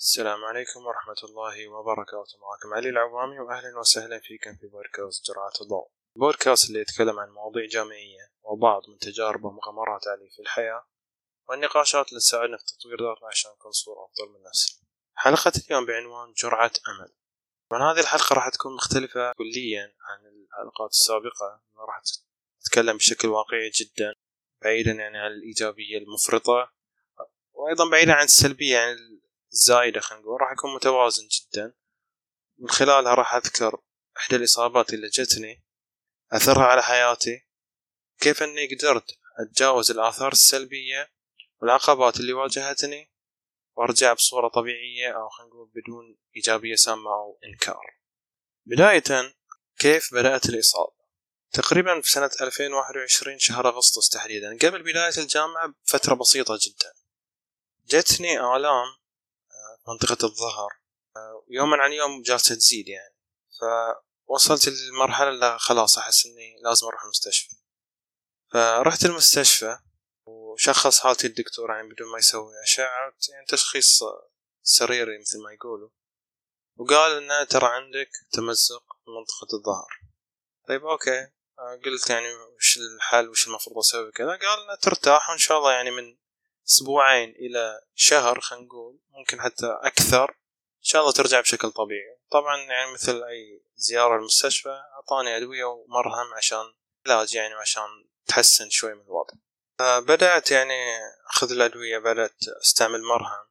السلام عليكم ورحمة الله وبركاته. معكم علي العوامي وأهلا وسهلا فيكم في بودكاست جرعة الضوء. البودكاست اللي يتكلم عن مواضيع جامعية وبعض من تجارب ومغامرات علي في الحياة والنقاشات اللي تساعدنا في تطوير ذاتنا عشان نكون صورة أفضل من نفسنا حلقة اليوم بعنوان جرعة أمل. من هذه الحلقة راح تكون مختلفة كليا عن الحلقات السابقة. راح تتكلم بشكل واقعي جدا بعيدا يعني عن الإيجابية المفرطة وأيضا بعيدا عن السلبية يعني الزايدة خلينا نقول راح يكون متوازن جدا. من خلالها راح أذكر إحدى الإصابات اللي جتني أثرها على حياتي كيف أني قدرت أتجاوز الآثار السلبية والعقبات اللي واجهتني وأرجع بصورة طبيعية أو خلينا نقول بدون إيجابية سامة أو إنكار. بداية كيف بدأت الإصابة؟ تقريبا في سنة 2021 شهر أغسطس تحديدا. قبل بداية الجامعة بفترة بسيطة جدا. جتني آلام منطقة الظهر. يوما عن يوم جالسة تزيد يعني. فوصلت للمرحلة اللي خلاص أحس إني لازم أروح المستشفى. فرحت المستشفى وشخص حالتي الدكتور يعني بدون ما يسوي أشعة يعني تشخيص سريري مثل ما يقولوا. وقال إنه ترى عندك تمزق منطقة الظهر. طيب أوكي. قلت يعني وش الحل وش المفروض أسوي كذا؟ قال ترتاح وإن شاء الله يعني من أسبوعين إلى شهر خلينا نقول ممكن حتى أكثر. إن شاء الله ترجع بشكل طبيعي. طبعا يعني مثل أي زيارة المستشفى أعطاني أدوية ومرهم عشان علاج يعني عشان تحسن شوي من الوضع. فبدأت يعني أخذ الأدوية بدأت أستعمل مرهم.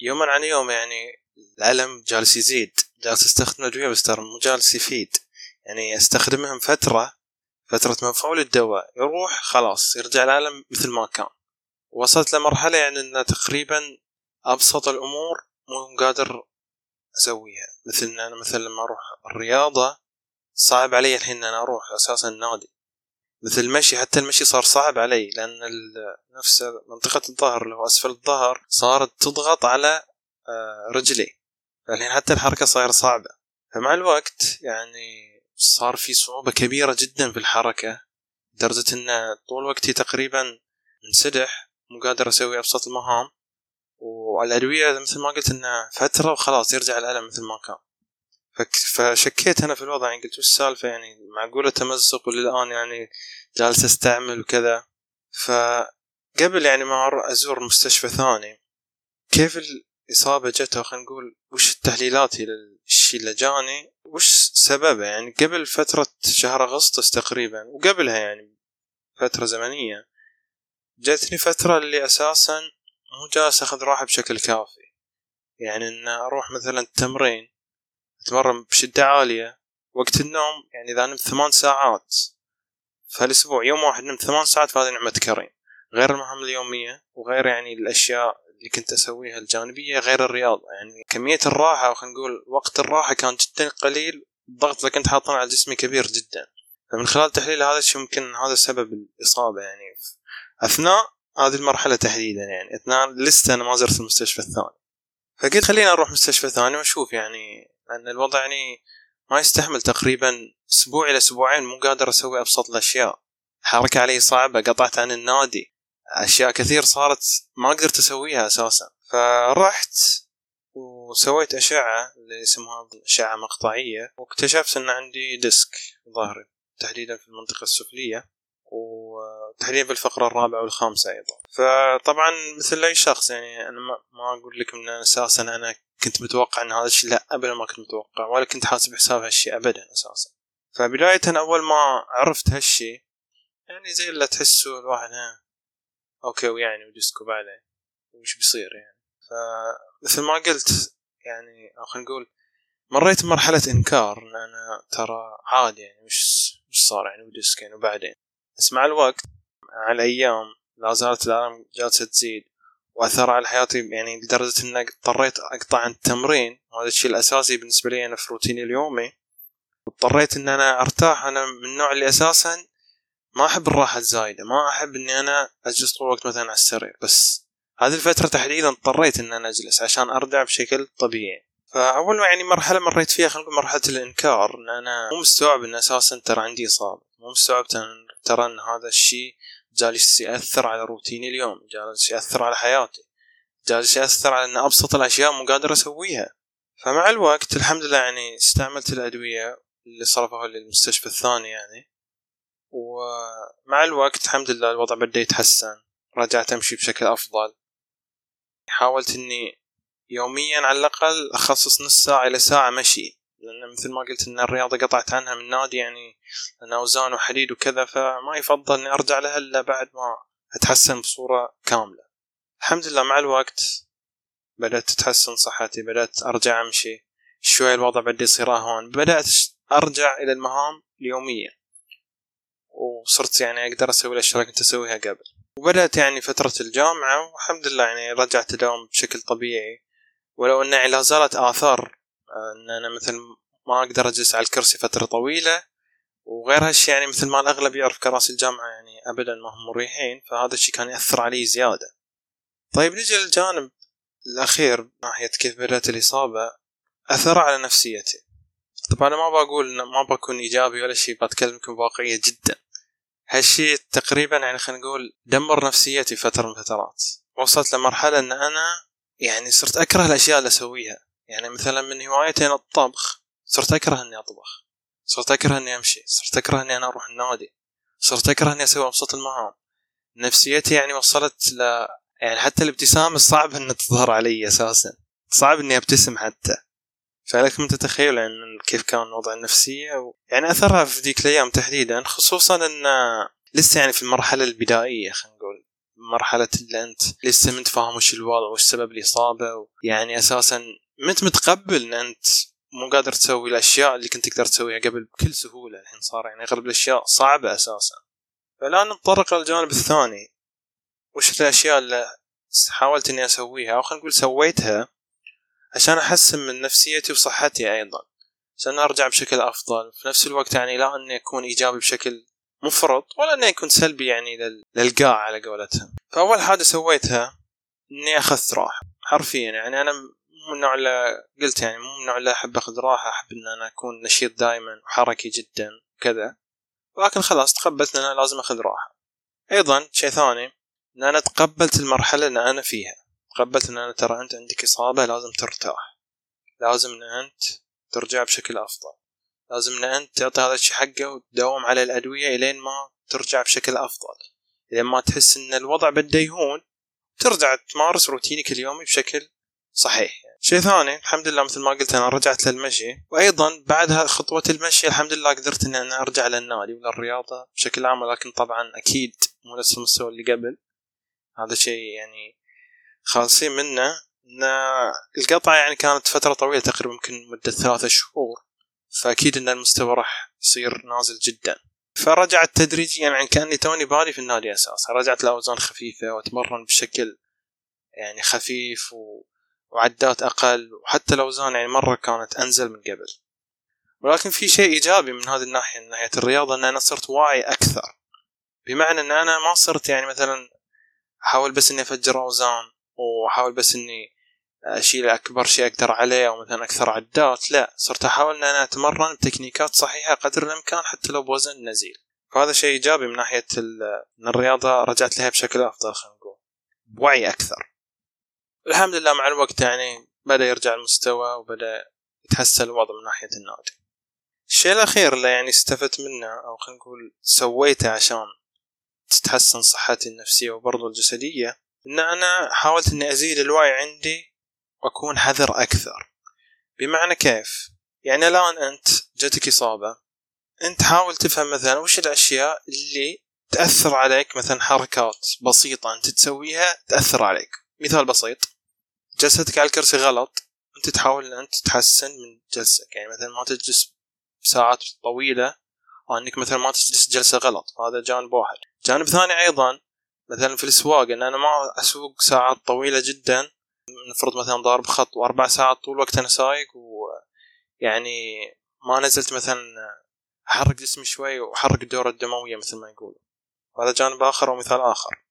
يوما عن يوم يعني الألم جالس يزيد. جالس أستخدم الأدوية بس ترى مو جالس يفيد. يعني أستخدمهم فترة فترة مفعول الدواء يروح خلاص يرجع الألم مثل ما كان. وصلت لمرحلة يعني أن تقريبا أبسط الأمور مو قادر أسويها. مثل أن أنا مثلا لما أروح الرياضة صعب علي الحين أن أنا أروح أساسا النادي. مثل المشي حتى المشي صار صعب علي لأن نفس منطقة الظهر اللي هو أسفل الظهر صارت تضغط على آه، رجلي. الحين حتى الحركة صايرة صعبة. فمع الوقت يعني صار في صعوبة كبيرة جدا في الحركة لدرجة أن طول وقتي تقريبا منسدح مو قادر أسوي ابسط المهام. والأدوية مثل ما قلت إنها فترة وخلاص يرجع الألم مثل ما كان. فشكيت أنا في الوضع يعني قلت وش السالفة؟ يعني معقوله تمزق وللآن يعني جالس أستعمل وكذا. فقبل يعني ما أزور مستشفى ثاني كيف الإصابة جت خلينا نقول وش التحليلات للشيء اللي جاني؟ وش سببه يعني قبل فترة شهر أغسطس تقريبا وقبلها يعني فترة زمنية. جاتني فترة اللي أساسا مو جالس أخذ راحة بشكل كافي. يعني إن أروح مثلا التمرين أتمرن بشدة عالية وقت النوم يعني إذا نمت ثمان ساعات فالأسبوع يوم واحد نمت ثمان ساعات فهذه نعمة كريم. غير المهام اليومية وغير يعني الأشياء اللي كنت أسويها الجانبية غير الرياضة. يعني كمية الراحة خلينا نقول وقت الراحة كان جدا قليل الضغط اللي كنت حاطه على جسمي كبير جدا. فمن خلال تحليل هذا الشيء ممكن هذا سبب الإصابة يعني. أثناء هذه المرحلة تحديدا يعني. أثناء لسه أنا ما زرت المستشفى الثاني. فقلت خلينا أروح مستشفى ثاني وأشوف يعني لأن الوضع يعني ما يستحمل تقريبا أسبوع إلى أسبوعين مو قادر أسوي أبسط الأشياء. حركة علي صعبة قطعت عن النادي. أشياء كثير صارت ما قدرت أسويها أساسا. فرحت وسويت أشعة اللي اسمها أشعة مقطعية واكتشفت إن عندي ديسك ظهري تحديدا في المنطقة السفلية وتحديدا بالفقرة الرابعة والخامسة أيضا. فطبعا مثل أي شخص يعني أنا ما أقول لكم أن أساسا أنا كنت متوقع أن هذا الشيء لا أبدا ما كنت متوقع ولا كنت حاسب حساب هالشيء أبدا أساسا. فبداية أول ما عرفت هالشيء يعني زي اللي تحسه الواحد ها okay ويعني و disc وبعدين وش بيصير يعني. فمثل ما قلت يعني خلينا نقول مريت بمرحلة إنكار إن أنا ترى عادي يعني وش صار يعني و disc يعني وبعدين. بس مع الوقت مع الأيام لا زالت الآلام جالسة تزيد؟ وأثر على حياتي يعني لدرجة إن اضطريت أقطع عن التمرين. وهذا الشيء الأساسي بالنسبة لي أنا في روتيني اليومي. واضطريت إن أنا أرتاح. أنا من النوع اللي أساسا ما أحب الراحة الزايدة. ما أحب إني أنا أجلس طول الوقت مثلا على السرير. بس هذه الفترة تحديدا اضطريت إن أنا أجلس عشان أرجع بشكل طبيعي. فأول ما يعني مرحلة مريت فيها خلينا نقول مرحلة الإنكار إن أنا مو مستوعب إن أساسا ترى عندي إصابة. مو مستوعب ترى إن هذا الشيء جالس يأثر على روتيني اليوم جالس يأثر على حياتي جالس يأثر على أن أبسط الأشياء مو قادر أسويها. فمع الوقت الحمد لله يعني استعملت الأدوية اللي صرفوها للمستشفى الثاني يعني. ومع الوقت الحمد لله الوضع بدأ يتحسن رجعت أمشي بشكل أفضل. حاولت إني يوميا على الأقل أخصص نص ساعة إلى ساعة مشي لأن مثل ما قلت إن الرياضة قطعت عنها من نادي يعني لأن أوزان وحديد وكذا فما يفضل إني أرجع لها إلا بعد ما أتحسن بصورة كاملة. الحمد لله مع الوقت بدأت تتحسن صحتي بدأت أرجع أمشي. شوي الوضع بدأ يصير أهون بدأت أرجع إلى المهام اليومية. وصرت يعني أقدر أسوي الأشياء اللي كنت أسويها قبل. وبدأت يعني فترة الجامعة والحمد لله يعني رجعت أداوم بشكل طبيعي. ولو أن لا زالت آثار أن أنا مثل ما أقدر أجلس على الكرسي فترة طويلة وغير هالشي يعني مثل ما الأغلب يعرف كراسي الجامعة يعني أبدا ما هم مريحين فهذا الشي كان يأثر علي زيادة. طيب نجي للجانب الأخير ناحية كيف بدأت الإصابة أثر على نفسيتي. طبعا أنا ما بقول ما بكون إيجابي ولا شيء بتكلمكم بواقعية جدا. هالشي تقريبا يعني خلينا نقول دمر نفسيتي فترة من فترات. وصلت لمرحلة أن أنا يعني صرت أكره الأشياء اللي أسويها. يعني مثلا من هوايتي الطبخ صرت أكره إني أطبخ. صرت أكره إني أمشي صرت أكره إني أنا أروح النادي صرت أكره إني أسوي أبسط المهام. نفسيتي يعني وصلت ل يعني حتى الابتسامة صعب إنها تظهر علي أساسا صعب إني أبتسم حتى. فلكم تتخيل يعني كيف كان وضع النفسية و... يعني أثرها في ذيك الأيام تحديدا خصوصا أن لسه يعني في المرحلة البدائية خلينا نقول مرحلة اللي أنت لسه ما فاهم وش الوضع وش سبب الإصابة و... يعني أساسا مت متقبل أن أنت مو قادر تسوي الأشياء اللي كنت تقدر تسويها قبل بكل سهولة. الحين صار يعني أغلب الأشياء صعبة أساسا. فالآن نتطرق للجانب الثاني. وش الأشياء اللي حاولت إني أسويها أو خلينا نقول سويتها عشان أحسن من نفسيتي وصحتي أيضا. عشان أرجع بشكل أفضل. في نفس الوقت يعني لا أني أكون إيجابي بشكل مفرط ولا أني أكون سلبي يعني للقاع على قولتهم. فأول حاجة سويتها إني أخذت راحة. حرفيا يعني أنا مو من النوع اللي قلت يعني مو من النوع اللي أحب أخذ راحة أحب إن أنا أكون نشيط دائما وحركي جدا وكذا. ولكن خلاص تقبلت إن أنا لازم أخذ راحة. أيضا شيء ثاني إن أنا تقبلت المرحلة اللي أنا فيها. تقبلت إن أنا ترى أنت عندك إصابة لازم ترتاح. لازم إن أنت ترجع بشكل أفضل. لازم إن أنت تعطي هذا الشيء حقه وتداوم على الأدوية إلين ما ترجع بشكل أفضل. إلين ما تحس إن الوضع بده يهون ترجع تمارس روتينك اليومي بشكل صحيح. شيء ثاني الحمد لله مثل ما قلت أنا رجعت للمشي وأيضا بعد خطوة المشي الحمد لله قدرت ان أنا أرجع للنادي وللرياضه بشكل عام ولكن طبعا أكيد مو نفس المستوى اللي قبل. هذا شيء يعني خالصين منه. إن القطعة يعني كانت فترة طويلة تقريبا يمكن مدة ثلاثة شهور فأكيد أن المستوى راح يصير نازل جدا. فرجعت تدريجيا يعني كأني توني بادي في النادي أساسا. رجعت لأوزان خفيفة وأتمرن بشكل يعني خفيف و... وعدات أقل وحتى الأوزان يعني مرة كانت أنزل من قبل. ولكن في شيء إيجابي من هذه الناحية من ناحية الرياضة أن أنا صرت واعي أكثر. بمعنى أن أنا ما صرت يعني مثلا أحاول بس إني أفجر أوزان وأحاول بس إني أشيل أكبر شيء أقدر عليه أو مثلا أكثر عدات لا. صرت أحاول إن أنا أتمرن بتكنيكات صحيحة قدر الإمكان حتى لو بوزن نزيل. فهذا شيء إيجابي من ناحية إن الرياضة رجعت لها بشكل أفضل خلينا نقول. بوعي أكثر. الحمد لله مع الوقت يعني بدا يرجع المستوى وبدا يتحسن الوضع من ناحية النادي. الشيء الأخير اللي يعني استفدت منه أو خلينا نقول سويته عشان تتحسن صحتي النفسية وبرضو الجسدية إن أنا حاولت إني أزيد الوعي عندي وأكون حذر أكثر. بمعنى كيف؟ يعني الآن أنت جاتك إصابة أنت حاول تفهم مثلا وش الأشياء اللي تأثر عليك؟ مثلا حركات بسيطة أنت تسويها تأثر عليك. مثال بسيط. جلستك على الكرسي غلط أنت تحاول إن أنت تحسن من جلسك. يعني مثلا ما تجلس ساعات طويلة أو انك مثلا ما تجلس جلسة غلط هذا جانب واحد. جانب ثاني أيضا مثلا في السواق إن أنا ما أسوق ساعات طويلة جدا نفرض مثلا ضارب خط وأربع ساعات طول الوقت أنا سايق ويعني ما نزلت مثلا أحرك جسمي شوي وأحرك الدورة الدموية مثل ما يقولوا هذا جانب آخر ومثال آخر.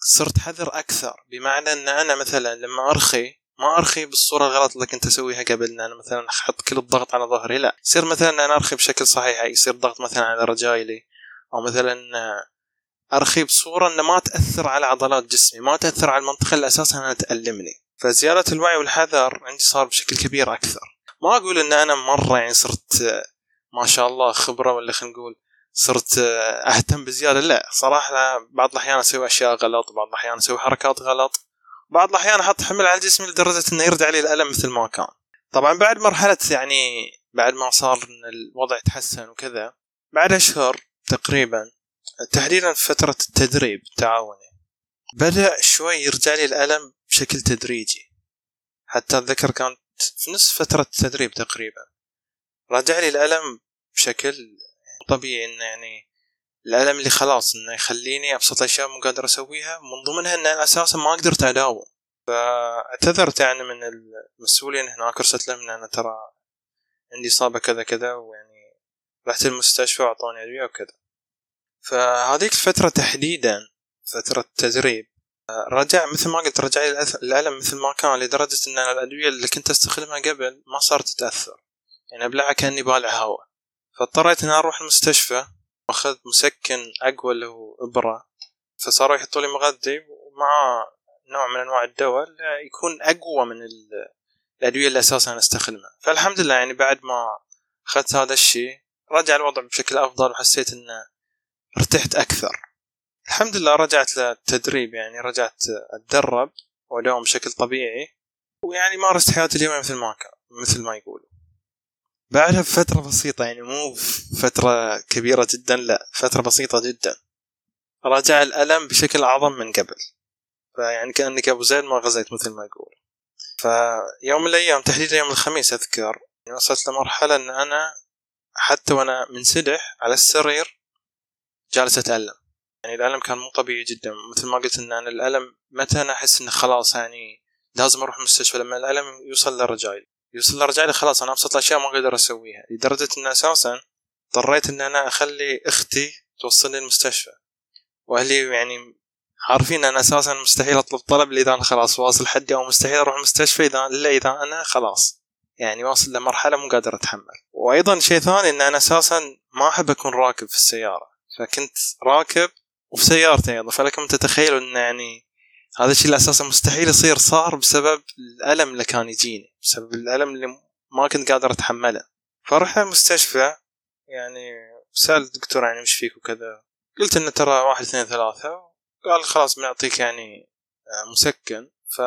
صرت حذر أكثر بمعنى إن أنا مثلا لما أرخي ما أرخي بالصورة الغلط اللي كنت أسويها قبل إن أنا مثلا أحط كل الضغط على ظهري لا. يصير مثلا إن أنا أرخي بشكل صحيح يصير ضغط مثلا على رجايلي أو مثلا أرخي بصورة إنه ما تأثر على عضلات جسمي ما تأثر على المنطقة اللي أساسا انها تألمني. فزيادة الوعي والحذر عندي صار بشكل كبير أكثر. ما أقول إن أنا مرة يعني صرت ما شاء الله خبرة ولا خلينا نقول صرت أهتم بزيادة. لا صراحة بعض الأحيان أسوي أشياء غلط بعض الأحيان أسوي حركات غلط. بعض الأحيان أحط حمل على جسمي لدرجة إنه يرد علي الألم مثل ما كان. طبعا بعد مرحلة يعني بعد ما صار إن الوضع تحسن وكذا بعد أشهر تقريبا تحديدا في فترة التدريب التعاوني بدأ شوي يرجع لي الألم بشكل تدريجي. حتى أتذكر كانت في نصف فترة التدريب تقريبا رجع لي الألم بشكل طبيعي إنه يعني الألم اللي خلاص إنه يخليني أبسط الأشياء مو قادر أسويها من ضمنها ان أنا أساسا ما قدرت اداوم فأعتذرت يعني من المسؤولين هناك ارسلت لهم إن أنا ترى عندي إصابة كذا كذا ويعني رحت المستشفى وأعطوني أدوية وكذا. فهذيك الفترة تحديدا فترة تدريب رجع مثل ما قلت رجع لي الألم مثل ما كان لدرجة إن الأدوية اللي كنت أستخدمها قبل ما صارت تاثر يعني أبلعها كأني بالع هواء. فاضطريت إني أروح المستشفى واخذت مسكن أقوى اللي هو إبرة. فصاروا يحطوا لي مغذي ومع نوع من أنواع الدواء يكون أقوى من الأدوية اللي أساسا أستخدمها. فالحمد لله يعني بعد ما أخذت هذا الشيء رجع الوضع بشكل أفضل وحسيت إنه ارتحت أكثر. الحمد لله رجعت للتدريب يعني رجعت أتدرب وأداوم بشكل طبيعي. ويعني مارست حياتي اليومية مثل ما كان مثل ما يقولوا. بعدها بفترة بسيطة يعني مو فترة كبيرة جدا لا فترة بسيطة جدا. رجع الألم بشكل أعظم من قبل. فيعني كأنك أبو زيد ما غزيت مثل ما يقول. فيوم من الأيام تحديدا يوم الخميس أذكر وصلت لمرحلة أن أنا حتى وأنا منسدح على السرير جالس أتألم. يعني الألم كان مو طبيعي جدا. مثل ما قلت أن أنا الألم متى أنا أحس أنه خلاص يعني لازم أروح المستشفى لما الألم يوصل لرجايل يوصل لرجالي خلاص أنا أبسط الأشياء ما أقدر أسويها. لدرجة إن أساسا اضطريت إن أنا أخلي أختي توصلني المستشفى. وأهلي يعني عارفين أنا أساسا مستحيل أطلب طلب إذا أنا خلاص واصل حدي أو مستحيل أروح المستشفى اذا إلا إذا أنا خلاص يعني واصل لمرحلة مو قادر أتحمل. وأيضا شيء ثاني إن أنا أساسا ما أحب أكون راكب في السيارة. فكنت راكب وفي سيارتي أيضا. فلكم تتخيلوا إن يعني هذا الشيء اللي أساسا مستحيل يصير صار بسبب الألم اللي كان يجيني. بسبب الألم اللي ما كنت قادر أتحمله. فرحت المستشفى يعني سأل الدكتور يعني وش فيك وكذا. قلت انه ترى واحد اثنين ثلاثة. قال خلاص بنعطيك يعني آه، مسكن. ف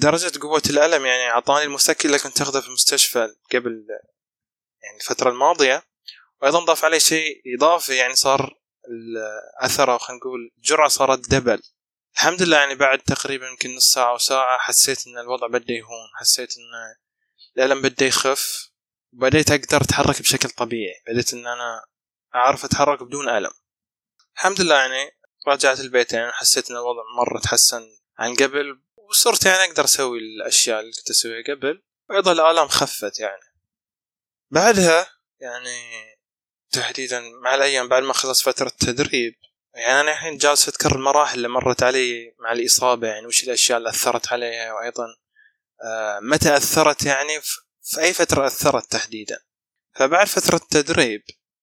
درجة قوة الألم يعني أعطاني المسكن اللي كنت أخذه في المستشفى قبل يعني الفترة الماضية. وأيضا ضاف عليه شيء إضافي يعني صار أو خلينا نقول الجرعة صارت دبل. الحمد لله يعني بعد تقريبا يمكن نص ساعة أو ساعة حسيت إن الوضع بدأ يهون حسيت إن الألم بدأ يخف وبديت أقدر أتحرك بشكل طبيعي بديت إن أنا أعرف أتحرك بدون ألم. الحمد لله يعني رجعت البيت يعني حسيت إن الوضع مرة تحسن عن قبل وصرت يعني أقدر أسوي الأشياء اللي كنت أسويها قبل وأيضا الآلام خفت يعني. بعدها يعني تحديدا مع الأيام بعد ما خلص فترة تدريب يعني أنا الحين جالس أذكر المراحل اللي مرت علي مع الإصابة يعني وش الأشياء اللي أثرت عليها وأيضا آه، متى أثرت يعني في أي فترة أثرت تحديدا. فبعد فترة التدريب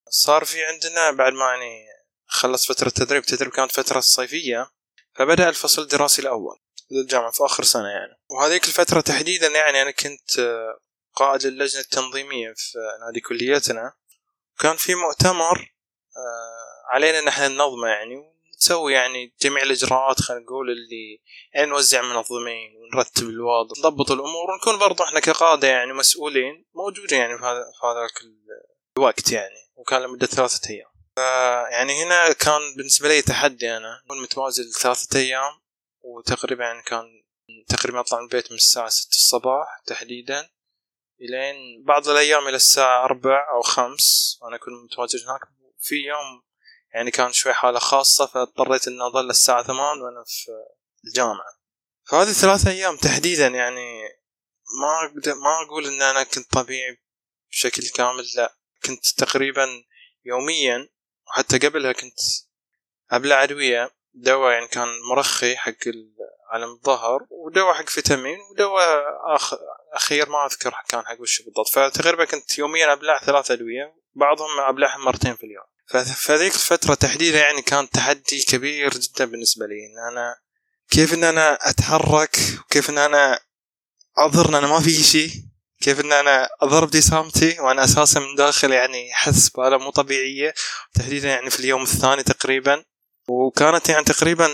صار في عندنا بعد ما يعني خلص فترة التدريب التدريب كانت فترة صيفية فبدأ الفصل الدراسي الأول للجامعة في آخر سنة يعني. وهذيك الفترة تحديدا يعني أنا كنت آه، قائد اللجنة التنظيمية في نادي كليتنا. كان في مؤتمر آه، علينا ان إحنا ننظمه يعني ونسوي يعني جميع الإجراءات خلينا نقول اللي يعني نوزع منظمين ونرتب الوضع نضبط الأمور ونكون برضو إحنا كقادة يعني مسؤولين موجودين يعني في هذا في هذاك الوقت يعني وكان لمدة ثلاثة أيام. يعني هنا كان بالنسبة لي تحدي أنا كنت متواجد ثلاثة أيام وتقريبا يعني كان تقريبا أطلع من البيت من الساعة 6 الصباح تحديدا إلين بعض الأيام إلى الساعة 4 أو 5 أنا كنت متواجد هناك في يوم يعني كان شوي حالة خاصة فاضطريت إني أظل الساعة ثمان وأنا في الجامعة. فهذه ثلاثة أيام تحديدا يعني ما ما أقول إن أنا كنت طبيعي بشكل كامل لا. كنت تقريبا يوميا وحتى قبلها كنت أبلع أدوية دواء يعني كان مرخي حق علم الظهر ودواء حق فيتامين ودواء آخ... أخير ما أذكر كان حق وش بالضبط. فتقريبا كنت يوميا أبلع ثلاث أدوية بعضهم أبلعهم مرتين في اليوم. فذيك الفترة تحديدا يعني كان تحدي كبير جدا بالنسبة لي إن أنا كيف إن أنا أتحرك وكيف إن أنا أظهر إن أنا ما في شيء كيف إن أنا اظهر ابتسامتي وأنا أساسا من داخل يعني احس بألم مو طبيعية تحديدا يعني في اليوم الثاني تقريبا. وكانت يعني تقريبا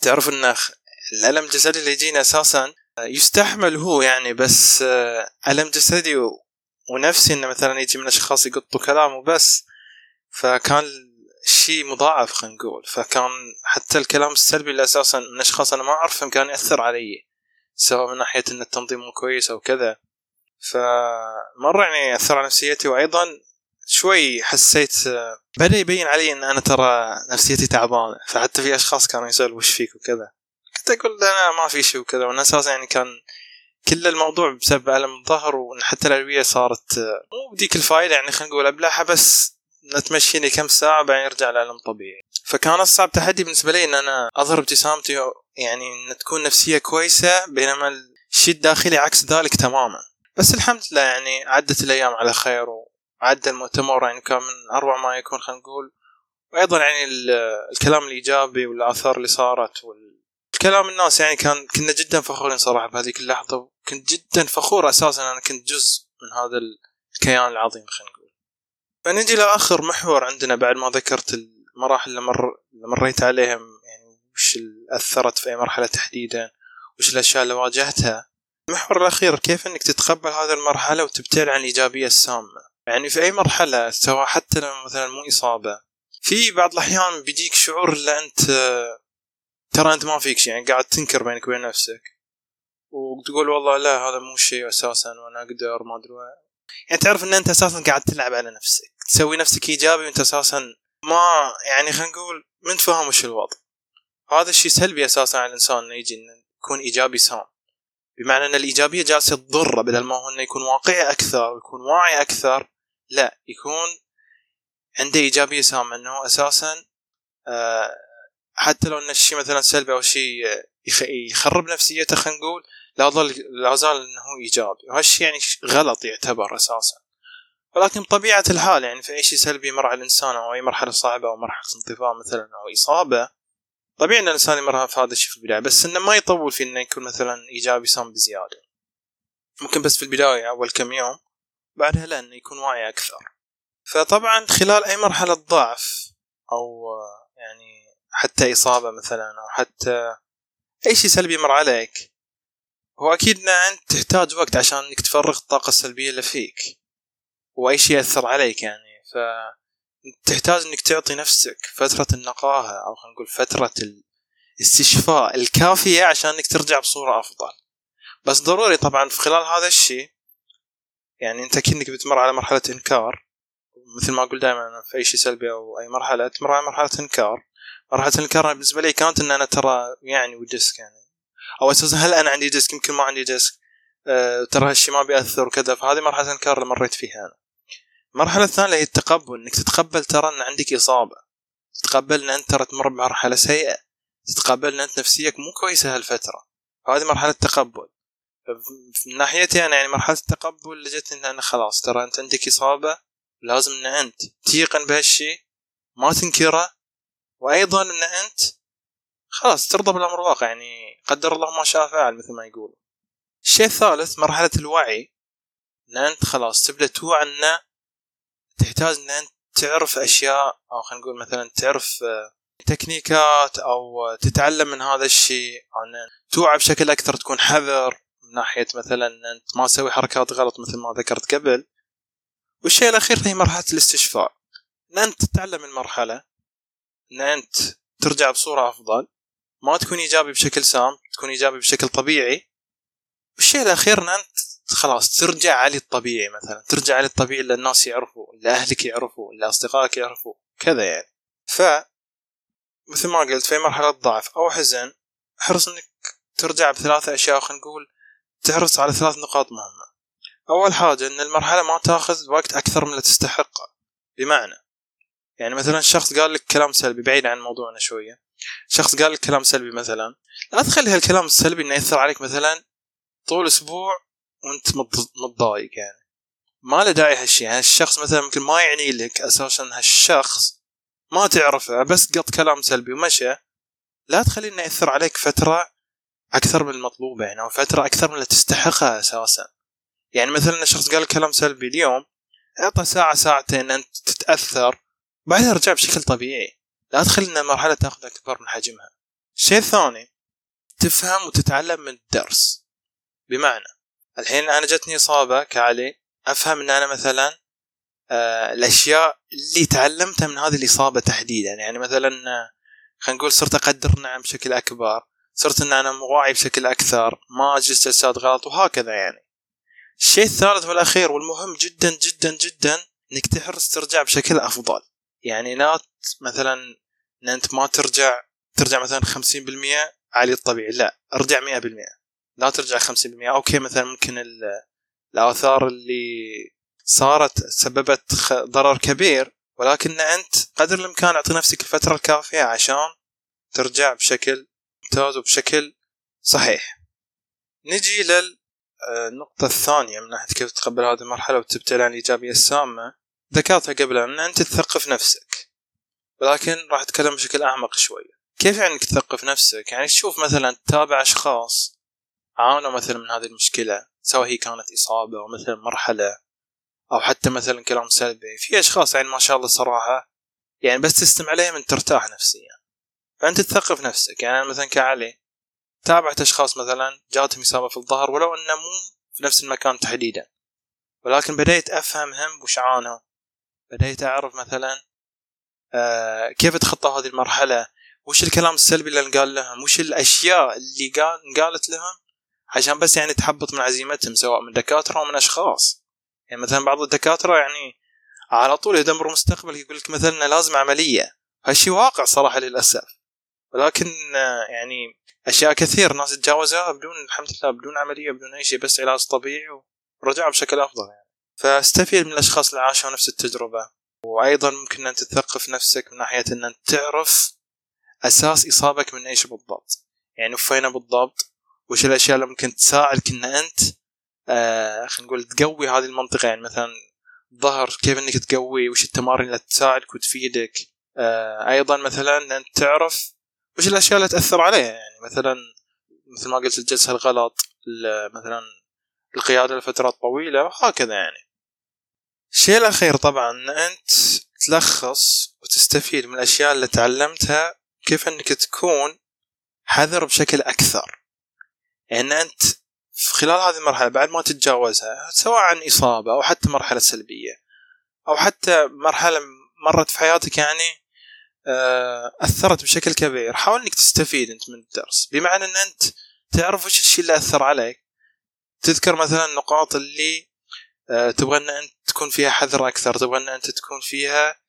تعرف إن الألم الجسدي اللي يجينا أساسا يستحمل هو يعني بس ألم جسدي ونفسي انه مثلا يجي من أشخاص يقطوا كلام وبس فكان شيء مضاعف خلينا نقول. فكان حتى الكلام السلبي اللي أساسا من أشخاص أنا ما أعرفهم كان يأثر علي سواء من ناحية إن التنظيم مو كويس أو كذا. فمرة يعني اثر على نفسيتي وأيضا شوي حسيت بدأ يبين علي إن أنا ترى نفسيتي تعبانة. فحتى في أشخاص كانوا يسألوا وش فيك؟ وكذا. كنت أقول أنا ما في شيء وكذا. وأنا أساسا يعني كان كل الموضوع بسبب ألم الظهر وحتى الادويه صارت مو بديك الفائده يعني خلينا نقول ابلعها بس نتمشيني كم ساعة بعدين يرجع الالم طبيعي. فكان أصعب تحدي بالنسبة لي إن أنا اظهر ابتسامتي يعني إن تكون نفسية كويسة بينما الشيء الداخلي عكس ذلك تماما. بس الحمد لله يعني عدت الأيام على خير وعدى المؤتمر يعني كان من أروع ما يكون خلينا نقول. وأيضا يعني الكلام الإيجابي والآثار اللي صارت والكلام الناس يعني كان كنا جدا فخورين صراحة بهذيك اللحظة وكنت جدا فخور أساسا أنا كنت جزء من هذا الكيان العظيم خلينا نقول. فنجي لآخر محور عندنا بعد ما ذكرت المراحل اللي, مر... اللي مريت عليهم يعني وش اللي أثرت في أي مرحلة تحديدا وش الأشياء اللي واجهتها. المحور الأخير كيف أنك تتقبل هذه المرحلة وتبتعد عن الإيجابية السامة. يعني في أي مرحلة سواء حتى لو مثلا مو إصابة. في بعض الأحيان بيجيك شعور اللي أنت ترى أنت ما فيك شيء يعني قاعد تنكر بينك وبين نفسك. وتقول والله لا هذا مو شيء أساسا وأنا أقدر ما أدري يعني تعرف أن أنت أساسا قاعد تلعب على نفسك تسوي نفسك إيجابي وأنت أساسا ما يعني خلينا نقول من فاهم وش الوضع. هذا الشيء سلبي أساسا على الإنسان إنه يجي إنه يكون إيجابي سام. بمعنى إن الإيجابية جالسة تضره بدل ما هو إنه يكون واقعي أكثر ويكون واعي أكثر لا يكون عنده إيجابية سامه إنه أساسا آه حتى لو إن الشيء مثلا سلبي أو شيء يخرب نفسيته خلينا نقول لا ظل لا زال إنه إيجابي. وهالشيء يعني غلط يعتبر أساسا. ولكن بطبيعة الحال يعني في أي شيء سلبي يمر على الإنسان أو أي مرحلة صعبة أو مرحلة انطفاء مثلا أو إصابة طبيعي إن الإنسان يمر في هذا الشيء في البداية بس إنه ما يطول في إنه يكون مثلا إيجابي سام بزيادة. ممكن بس في البداية أول كم يوم بعدها لا إنه يكون واعي أكثر. فطبعا خلال أي مرحلة ضعف أو يعني حتى إصابة مثلا أو حتى أي شيء سلبي يمر عليك هو أكيد إن أنت تحتاج وقت عشان إنك تفرغ الطاقة السلبية اللي فيك. وأي شيء يأثر عليك يعني. ف تحتاج إنك تعطي نفسك فترة النقاهة أو خلينا نقول فترة الاستشفاء الكافية عشان إنك ترجع بصورة أفضل. بس ضروري طبعا في خلال هذا الشيء يعني أنت كأنك بتمر على مرحلة إنكار. مثل ما أقول دائما في أي شيء سلبي أو أي مرحلة تمر على مرحلة إنكار. مرحلة الإنكار بالنسبة لي كانت إن أنا ترى يعني و disc يعني أو أساسا هل أنا عندي disc؟ يمكن ما عندي disc. أه ترى هالشيء ما بيأثر وكذا. فهذه مرحلة الانكار اللي مريت فيها أنا. المرحلة الثانية هي التقبل إنك تتقبل ترى إن عندك إصابة. تتقبل إن أنت ترى تمر بمرحلة سيئة. تتقبل إن أنت نفسيك مو كويسة هالفترة. هذه مرحلة تقبل من ناحيتي أنا يعني مرحلة التقبل لجت إن أنا خلاص ترى أنت عندك إصابة لازم إن أنت تيقن بهالشيء ما تنكره. وأيضا إن أنت خلاص ترضى بالأمر الواقع يعني قدر الله ما شاء فعل مثل ما يقول. الشيء الثالث مرحلة الوعي. إن أنت خلاص تبدأ توعى إن تحتاج إن أنت تعرف أشياء أو خلينا نقول مثلا تعرف آه، تكنيكات أو تتعلم من هذا الشيء أو إن توعى بشكل أكثر تكون حذر من ناحية مثلا إن أنت ما تسوي حركات غلط مثل ما ذكرت قبل. والشيء الأخير هي مرحلة الاستشفاء. إن أنت تتعلم المرحلة إن أنت ترجع بصورة أفضل. ما تكون إيجابي بشكل سام تكون إيجابي بشكل طبيعي. والشيء الأخير إن أنت خلاص ترجع على الطبيعي مثلا ترجع على الطبيعي اللي الناس يعرفوا اللي أهلك يعرفوا اللي أصدقائك يعرفوا كذا يعني. ف مثل ما قلت في مرحلة ضعف أو حزن احرص إنك ترجع بثلاثة أشياء خلينا نقول تحرص على ثلاث نقاط مهمة. أول حاجة إن المرحلة ما تأخذ وقت أكثر من اللي تستحقه بمعنى يعني مثلا شخص قال لك كلام سلبي بعيد عن موضوعنا شوية. شخص قال لك كلام سلبي مثلا لا تخلي هالكلام السلبي إنه يأثر عليك مثلا طول أسبوع وأنت متضايق يعني. ما له داعي هالشيء يعني الشخص مثلا ممكن ما يعني لك أساسا هالشخص ما تعرفه بس قط كلام سلبي ومشى لا تخليه إنه يأثر عليك فترة أكثر من المطلوبة يعني أو فترة أكثر من اللي تستحقها أساسا. يعني مثلا شخص قال كلام سلبي اليوم اعطى ساعة ساعتين أنت تتأثر بعدها رجع بشكل طبيعي. لا تخلي إن المرحلة تأخذ أكبر من حجمها. الشيء الثاني تفهم وتتعلم من الدرس. بمعنى الحين أنا جتني إصابة كعلي أفهم إن أنا مثلا آه الأشياء اللي تعلمتها من هذه الإصابة تحديدا. يعني مثلا خلينا نقول صرت أقدر نعم بشكل أكبر صرت إن أنا واعي بشكل أكثر ما أجلس جلسات غلط وهكذا يعني. الشيء الثالث والأخير والمهم جدا جدا جدا إنك تحرص ترجع بشكل أفضل. يعني لا مثلا إن أنت ما ترجع ترجع مثلا 50% علي الطبيعي. لا ارجع 100% لا ترجع 50% أوكي مثلا ممكن الآثار اللي صارت سببت ضرر كبير ولكن أنت قدر الإمكان أعطي نفسك الفترة الكافية عشان ترجع بشكل ممتاز وبشكل صحيح. نجي للنقطة الثانية من ناحية كيف تتقبل هذه المرحلة وتبتعد عن الإيجابية السامة. ذكرتها قبل أن أنت تثقف نفسك. ولكن راح أتكلم بشكل أعمق شوية. كيف يعني انك تثقف نفسك؟ يعني تشوف مثلا تتابع أشخاص عانوا مثلا من هذه المشكلة سواء هي كانت إصابة أو مثلا مرحلة أو حتى مثلا كلام سلبي. في أشخاص يعني ما شاء الله صراحة يعني بس تستمع عليهم أنت ترتاح نفسيا. فأنت تثقف نفسك. يعني أنا مثلا كعلي تابعت أشخاص مثلا جاتهم إصابة في الظهر ولو أنه مو في نفس المكان تحديدا. ولكن بديت افهمهم وش عانوا. بديت أعرف مثلا آه كيف اتخطى هذه المرحلة؟ وش الكلام السلبي اللي انقال لهم؟ وش الأشياء اللي قال انقالت لهم؟ عشان بس يعني تحبط من عزيمتهم سواء من دكاترة أو من أشخاص. يعني مثلا بعض الدكاترة يعني على طول يدمر مستقبل يقول لك مثلا لازم عملية. هالشيء واقع صراحة للأسف. ولكن يعني أشياء كثير. ناس تجاوزها بدون الحمد لله بدون عملية بدون أي شيء بس علاج طبيعي ورجعوا بشكل أفضل يعني. فأستفيد من الأشخاص اللي عاشوا نفس التجربة. وأيضا ممكن أن تثقف نفسك من ناحية أن تعرف أساس إصابك من إيش بالضبط. يعني وين بالضبط؟ وش الأشياء اللي ممكن تساعدك إن أنت آه خلينا نقول تقوي هذه المنطقة؟ يعني مثلا ظهر كيف إنك تقوي وش التمارين اللي تساعدك وتفيدك؟ آه أيضا مثلا أنت تعرف وش الأشياء اللي تأثر عليها؟ يعني مثلا مثل ما قلت الجلسة الغلط مثلا القيادة لفترات طويلة وهكذا يعني. الشيء الأخير طبعا ان أنت تلخص وتستفيد من الأشياء اللي تعلمتها كيف إنك تكون حذر بشكل أكثر. يعني أنت في خلال هذه المرحلة بعد ما تتجاوزها سواء عن إصابة أو حتى مرحلة سلبية أو حتى مرحلة مرت في حياتك يعني آه، أثرت بشكل كبير حاول إنك تستفيد أنت من الدرس. بمعنى إن أنت تعرف وش الشيء اللي أثر عليك. تذكر مثلا النقاط اللي تبغى إن أنت تكون فيها حذر أكثر تبغى إن أنت تكون فيها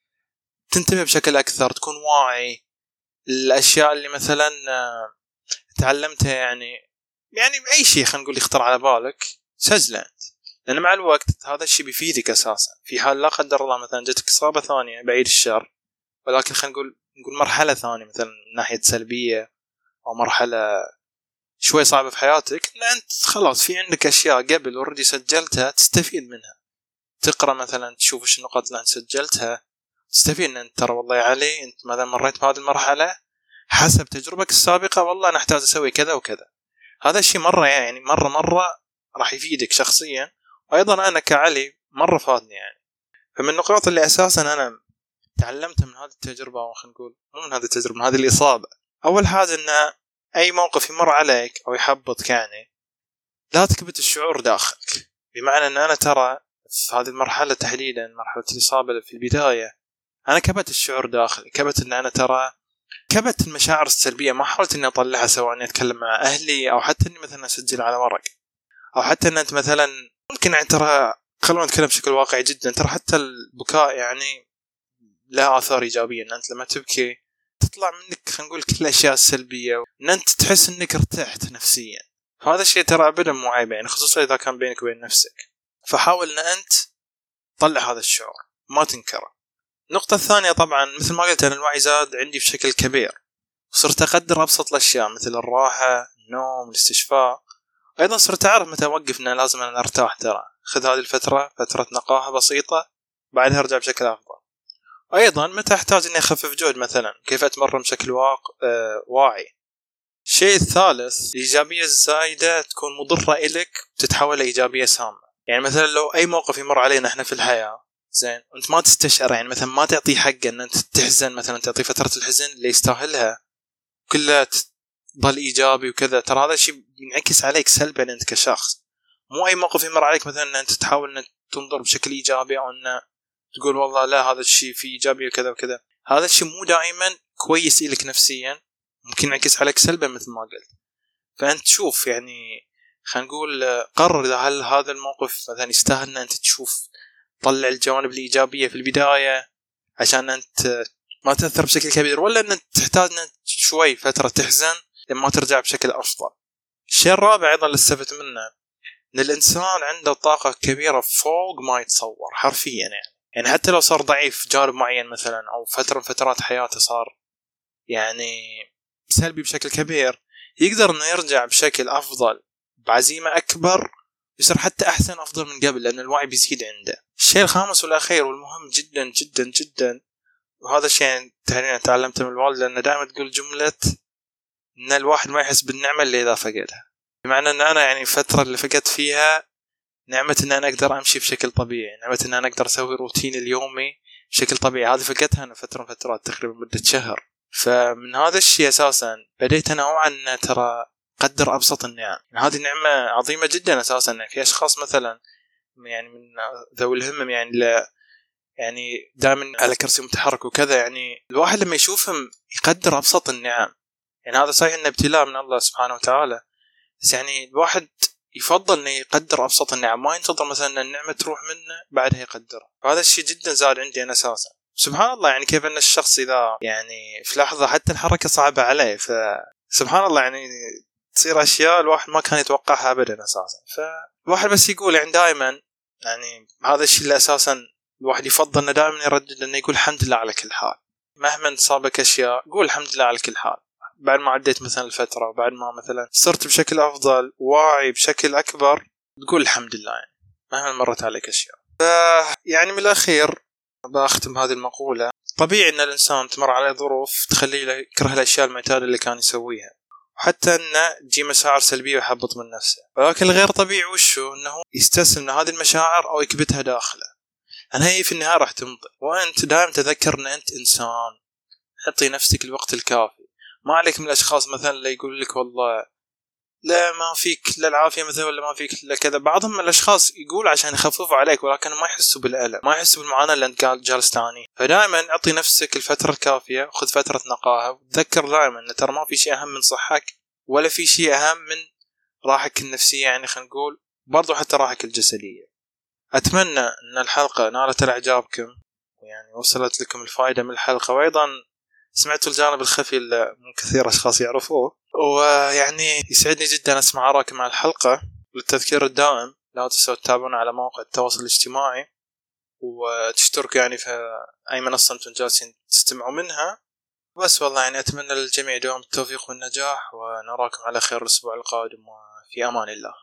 تنتبه بشكل أكثر تكون واعي الاشياء اللي مثلا آه، تعلمتها يعني يعني اي شيء خلينا نقول يخطر على بالك سجله أنت. لأن مع الوقت هذا الشيء بيفيدك أساسا. في حال لا قدر الله مثلا جتك إصابة ثانية بعيد الشر ولكن خلينا نقول نقول مرحلة ثانية مثلا من ناحية سلبية أو مرحلة شوي صعبة في حياتك ان انت خلاص في عندك أشياء قبل اوريدي سجلتها تستفيد منها. تقرأ مثلا تشوف إيش النقاط اللي أنت سجلتها تستفيد إن أنت ترى والله يا علي أنت مثلا مريت بهذه المرحلة؟ حسب تجربتك السابقة والله أنا أحتاج أسوي كذا وكذا. هذا الشيء مرة يعني مرة مرة راح يفيدك شخصيا. وأيضا أنا كعلي مرة فادني يعني. فمن النقاط اللي أساسا أنا تعلمتها من هذه التجربة أو خلينا نقول مو من هذه التجربة من هذه الإصابة. أول حاجة إن أي موقف يمر عليك أو يحبطك يعني لا تكبت الشعور داخلك. بمعنى إن أنا ترى في هذه المرحلة تحديدا مرحلة الاصابه في البداية أنا كبت الشعور داخلي. كبت إن أنا ترى كبت المشاعر السلبية. ما حاولت إني أطلعها سواء إني أتكلم مع أهلي أو حتى إني مثلا أسجل على ورق. أو حتى إن أنت مثلا ممكن يعني ترى خلونا نتكلم بشكل واقعي جدا ترى حتى البكاء يعني له آثار إيجابية. إن أنت لما تبكي تطلع منك خلينا نقول كل الأشياء السلبية. وان أنت تحس إنك ارتحت نفسيا. هذا الشيء ترى ابدا مو عيب يعني خصوصا إذا كان بينك وبين نفسك. فحاول إن أنت تطلع هذا الشعور ما تنكره. النقطة الثانية طبعا مثل ما قلت أنا الوعي زاد عندي بشكل كبير. صرت أقدر أبسط الأشياء مثل الراحة النوم الاستشفاء. أيضا صرت أعرف متى أوقف أنه لازم أنا أرتاح ترى. خذ هذه الفترة فترة نقاهة بسيطة بعدها أرجع بشكل أفضل. أيضا متى أحتاج إني أخفف جهد مثلا؟ كيف أتمرن بشكل واق... آه واعي؟ الشيء الثالث الإيجابية الزايدة تكون مضرة الك وتتحول لإيجابية سامة. يعني مثلا لو أي موقف يمر علينا إحنا في الحياة زين انت ما تستشعر يعني مثلا ما تعطي حقه إن أنت تحزن مثلا تعطي فترة الحزن اللي يستاهلها كلها تظل إيجابي وكذا ترى هذا الشيء بينعكس عليك سلبا أنت كشخص. مو أي موقف يمر عليك مثلا إن أنت تحاول إن تنظر بشكل إيجابي أو إن تقول والله لا هذا الشيء فيه إيجابية وكذا وكذا. هذا الشيء مو دائما كويس لك نفسيا ممكن ينعكس عليك سلبا مثل ما قلت. فأنت تشوف يعني خلينا نقول قرر إذا هل هذا الموقف مثلا يستاهل إن أنت تشوف طلع الجوانب الإيجابية في البداية عشان أنت ما تأثر بشكل كبير ولا إن تحتاج إن شوي فترة تحزن لما ترجع بشكل أفضل. الشيء الرابع أيضا اللي استفدت منه إن الإنسان عنده طاقة كبيرة فوق ما يتصور حرفيا يعني. يعني حتى لو صار ضعيف جانب معين مثلا أو فترة من فترات حياته صار يعني سلبي بشكل كبير يقدر إنه يرجع بشكل أفضل بعزيمة أكبر يصير حتى أحسن أفضل من قبل لأن الوعي بيزيد عنده. الشيء الخامس والأخير والمهم جدا جدا جدا وهذا الشيء يعني تعلمته من الوالده انه دائما تقول جملة إن الواحد ما يحس بالنعمة إلا إذا فقدها. بمعنى إن أنا يعني الفترة اللي فقدت فيها نعمة إن أنا أقدر أمشي بشكل طبيعي نعمة إن أنا أقدر أسوي روتين اليومي بشكل طبيعي. هذه فقدتها أنا فترة من فترات تقريبا مدة شهر. فمن هذا الشيء أساسا بديت أنا أوعى إن ترى قدر أبسط النعم. يعني هذه نعمة عظيمة جدا أساسا. يعني في أشخاص مثلا يعني من ذوي الهمم يعني لا يعني دائما على كرسي متحرك وكذا يعني الواحد لما يشوفهم يقدر أبسط النعم. يعني هذا صحيح انه ابتلاء من الله سبحانه وتعالى. بس يعني الواحد يفضل إنه يقدر أبسط النعم. ما ينتظر مثلا إن النعمة تروح منه بعدها يقدرها فهذا الشيء جدا زاد عندي أنا أساسا. سبحان الله يعني كيف إن الشخص إذا يعني في لحظة حتى الحركة صعبة عليه فسبحان الله يعني تصير أشياء الواحد ما كان يتوقعها ابدا أساسا. فالواحد بس يقول يعني دائما يعني هذا الشيء اللي أساسا الواحد يفضل إنه دائما يردد إنه يقول الحمد لله على كل حال. مهما تصابك أشياء قول الحمد لله على كل حال. بعد ما عديت مثلا الفترة وبعد ما مثلا صرت بشكل أفضل واعي بشكل أكبر تقول الحمد لله يعني. مهما مرت عليك أشياء. ف يعني من الأخير بختم هذه المقولة. طبيعي إن الإنسان تمر عليه ظروف تخليه يكره الأشياء المعتادة اللي كان يسويها. وحتى انه تجي مشاعر سلبية ويحبط من نفسه. ولكن الغير طبيعي وشو؟ إنه يستسلم لهذه المشاعر أو يكبتها داخله. لأن هي في النهاية راح تمضي. وأنت دائما تذكر إن أنت إنسان. أعطي نفسك الوقت الكافي. ما عليك من الأشخاص مثلا اللي يقول لك والله لا ما فيك لا العافية مثلا ولا ما فيك لا كذا. بعضهم من الأشخاص يقول عشان يخففوا عليك ولكن ما يحسوا بالألم ما يحسوا بالمعاناة اللي أنت جالس تعانيه فدائما أعطي نفسك الفترة الكافية وخذ فترة نقاهة. وتذكر دائما إن ترى ما في شيء أهم من صحك ولا في شيء أهم من راحتك النفسية. يعني خلينا نقول برضو حتى راحتك الجسدية. أتمنى إن الحلقة نالت اعجابكم يعني وصلت لكم الفائده من الحلقة. وأيضا سمعتوا الجانب الخفي من كثير أشخاص يعرفوه ويعني يسعدني جدا أسمع اراءكم على الحلقة. للتذكير الدائم لا تنسوا تتابعونا على مواقع التواصل الاجتماعي وتشتركوا يعني في أي منصة أنتم جالسين تستمعوا منها. بس والله يعني أتمنى للجميع دوام التوفيق والنجاح ونراكم على خير الأسبوع القادم وفي أمان الله.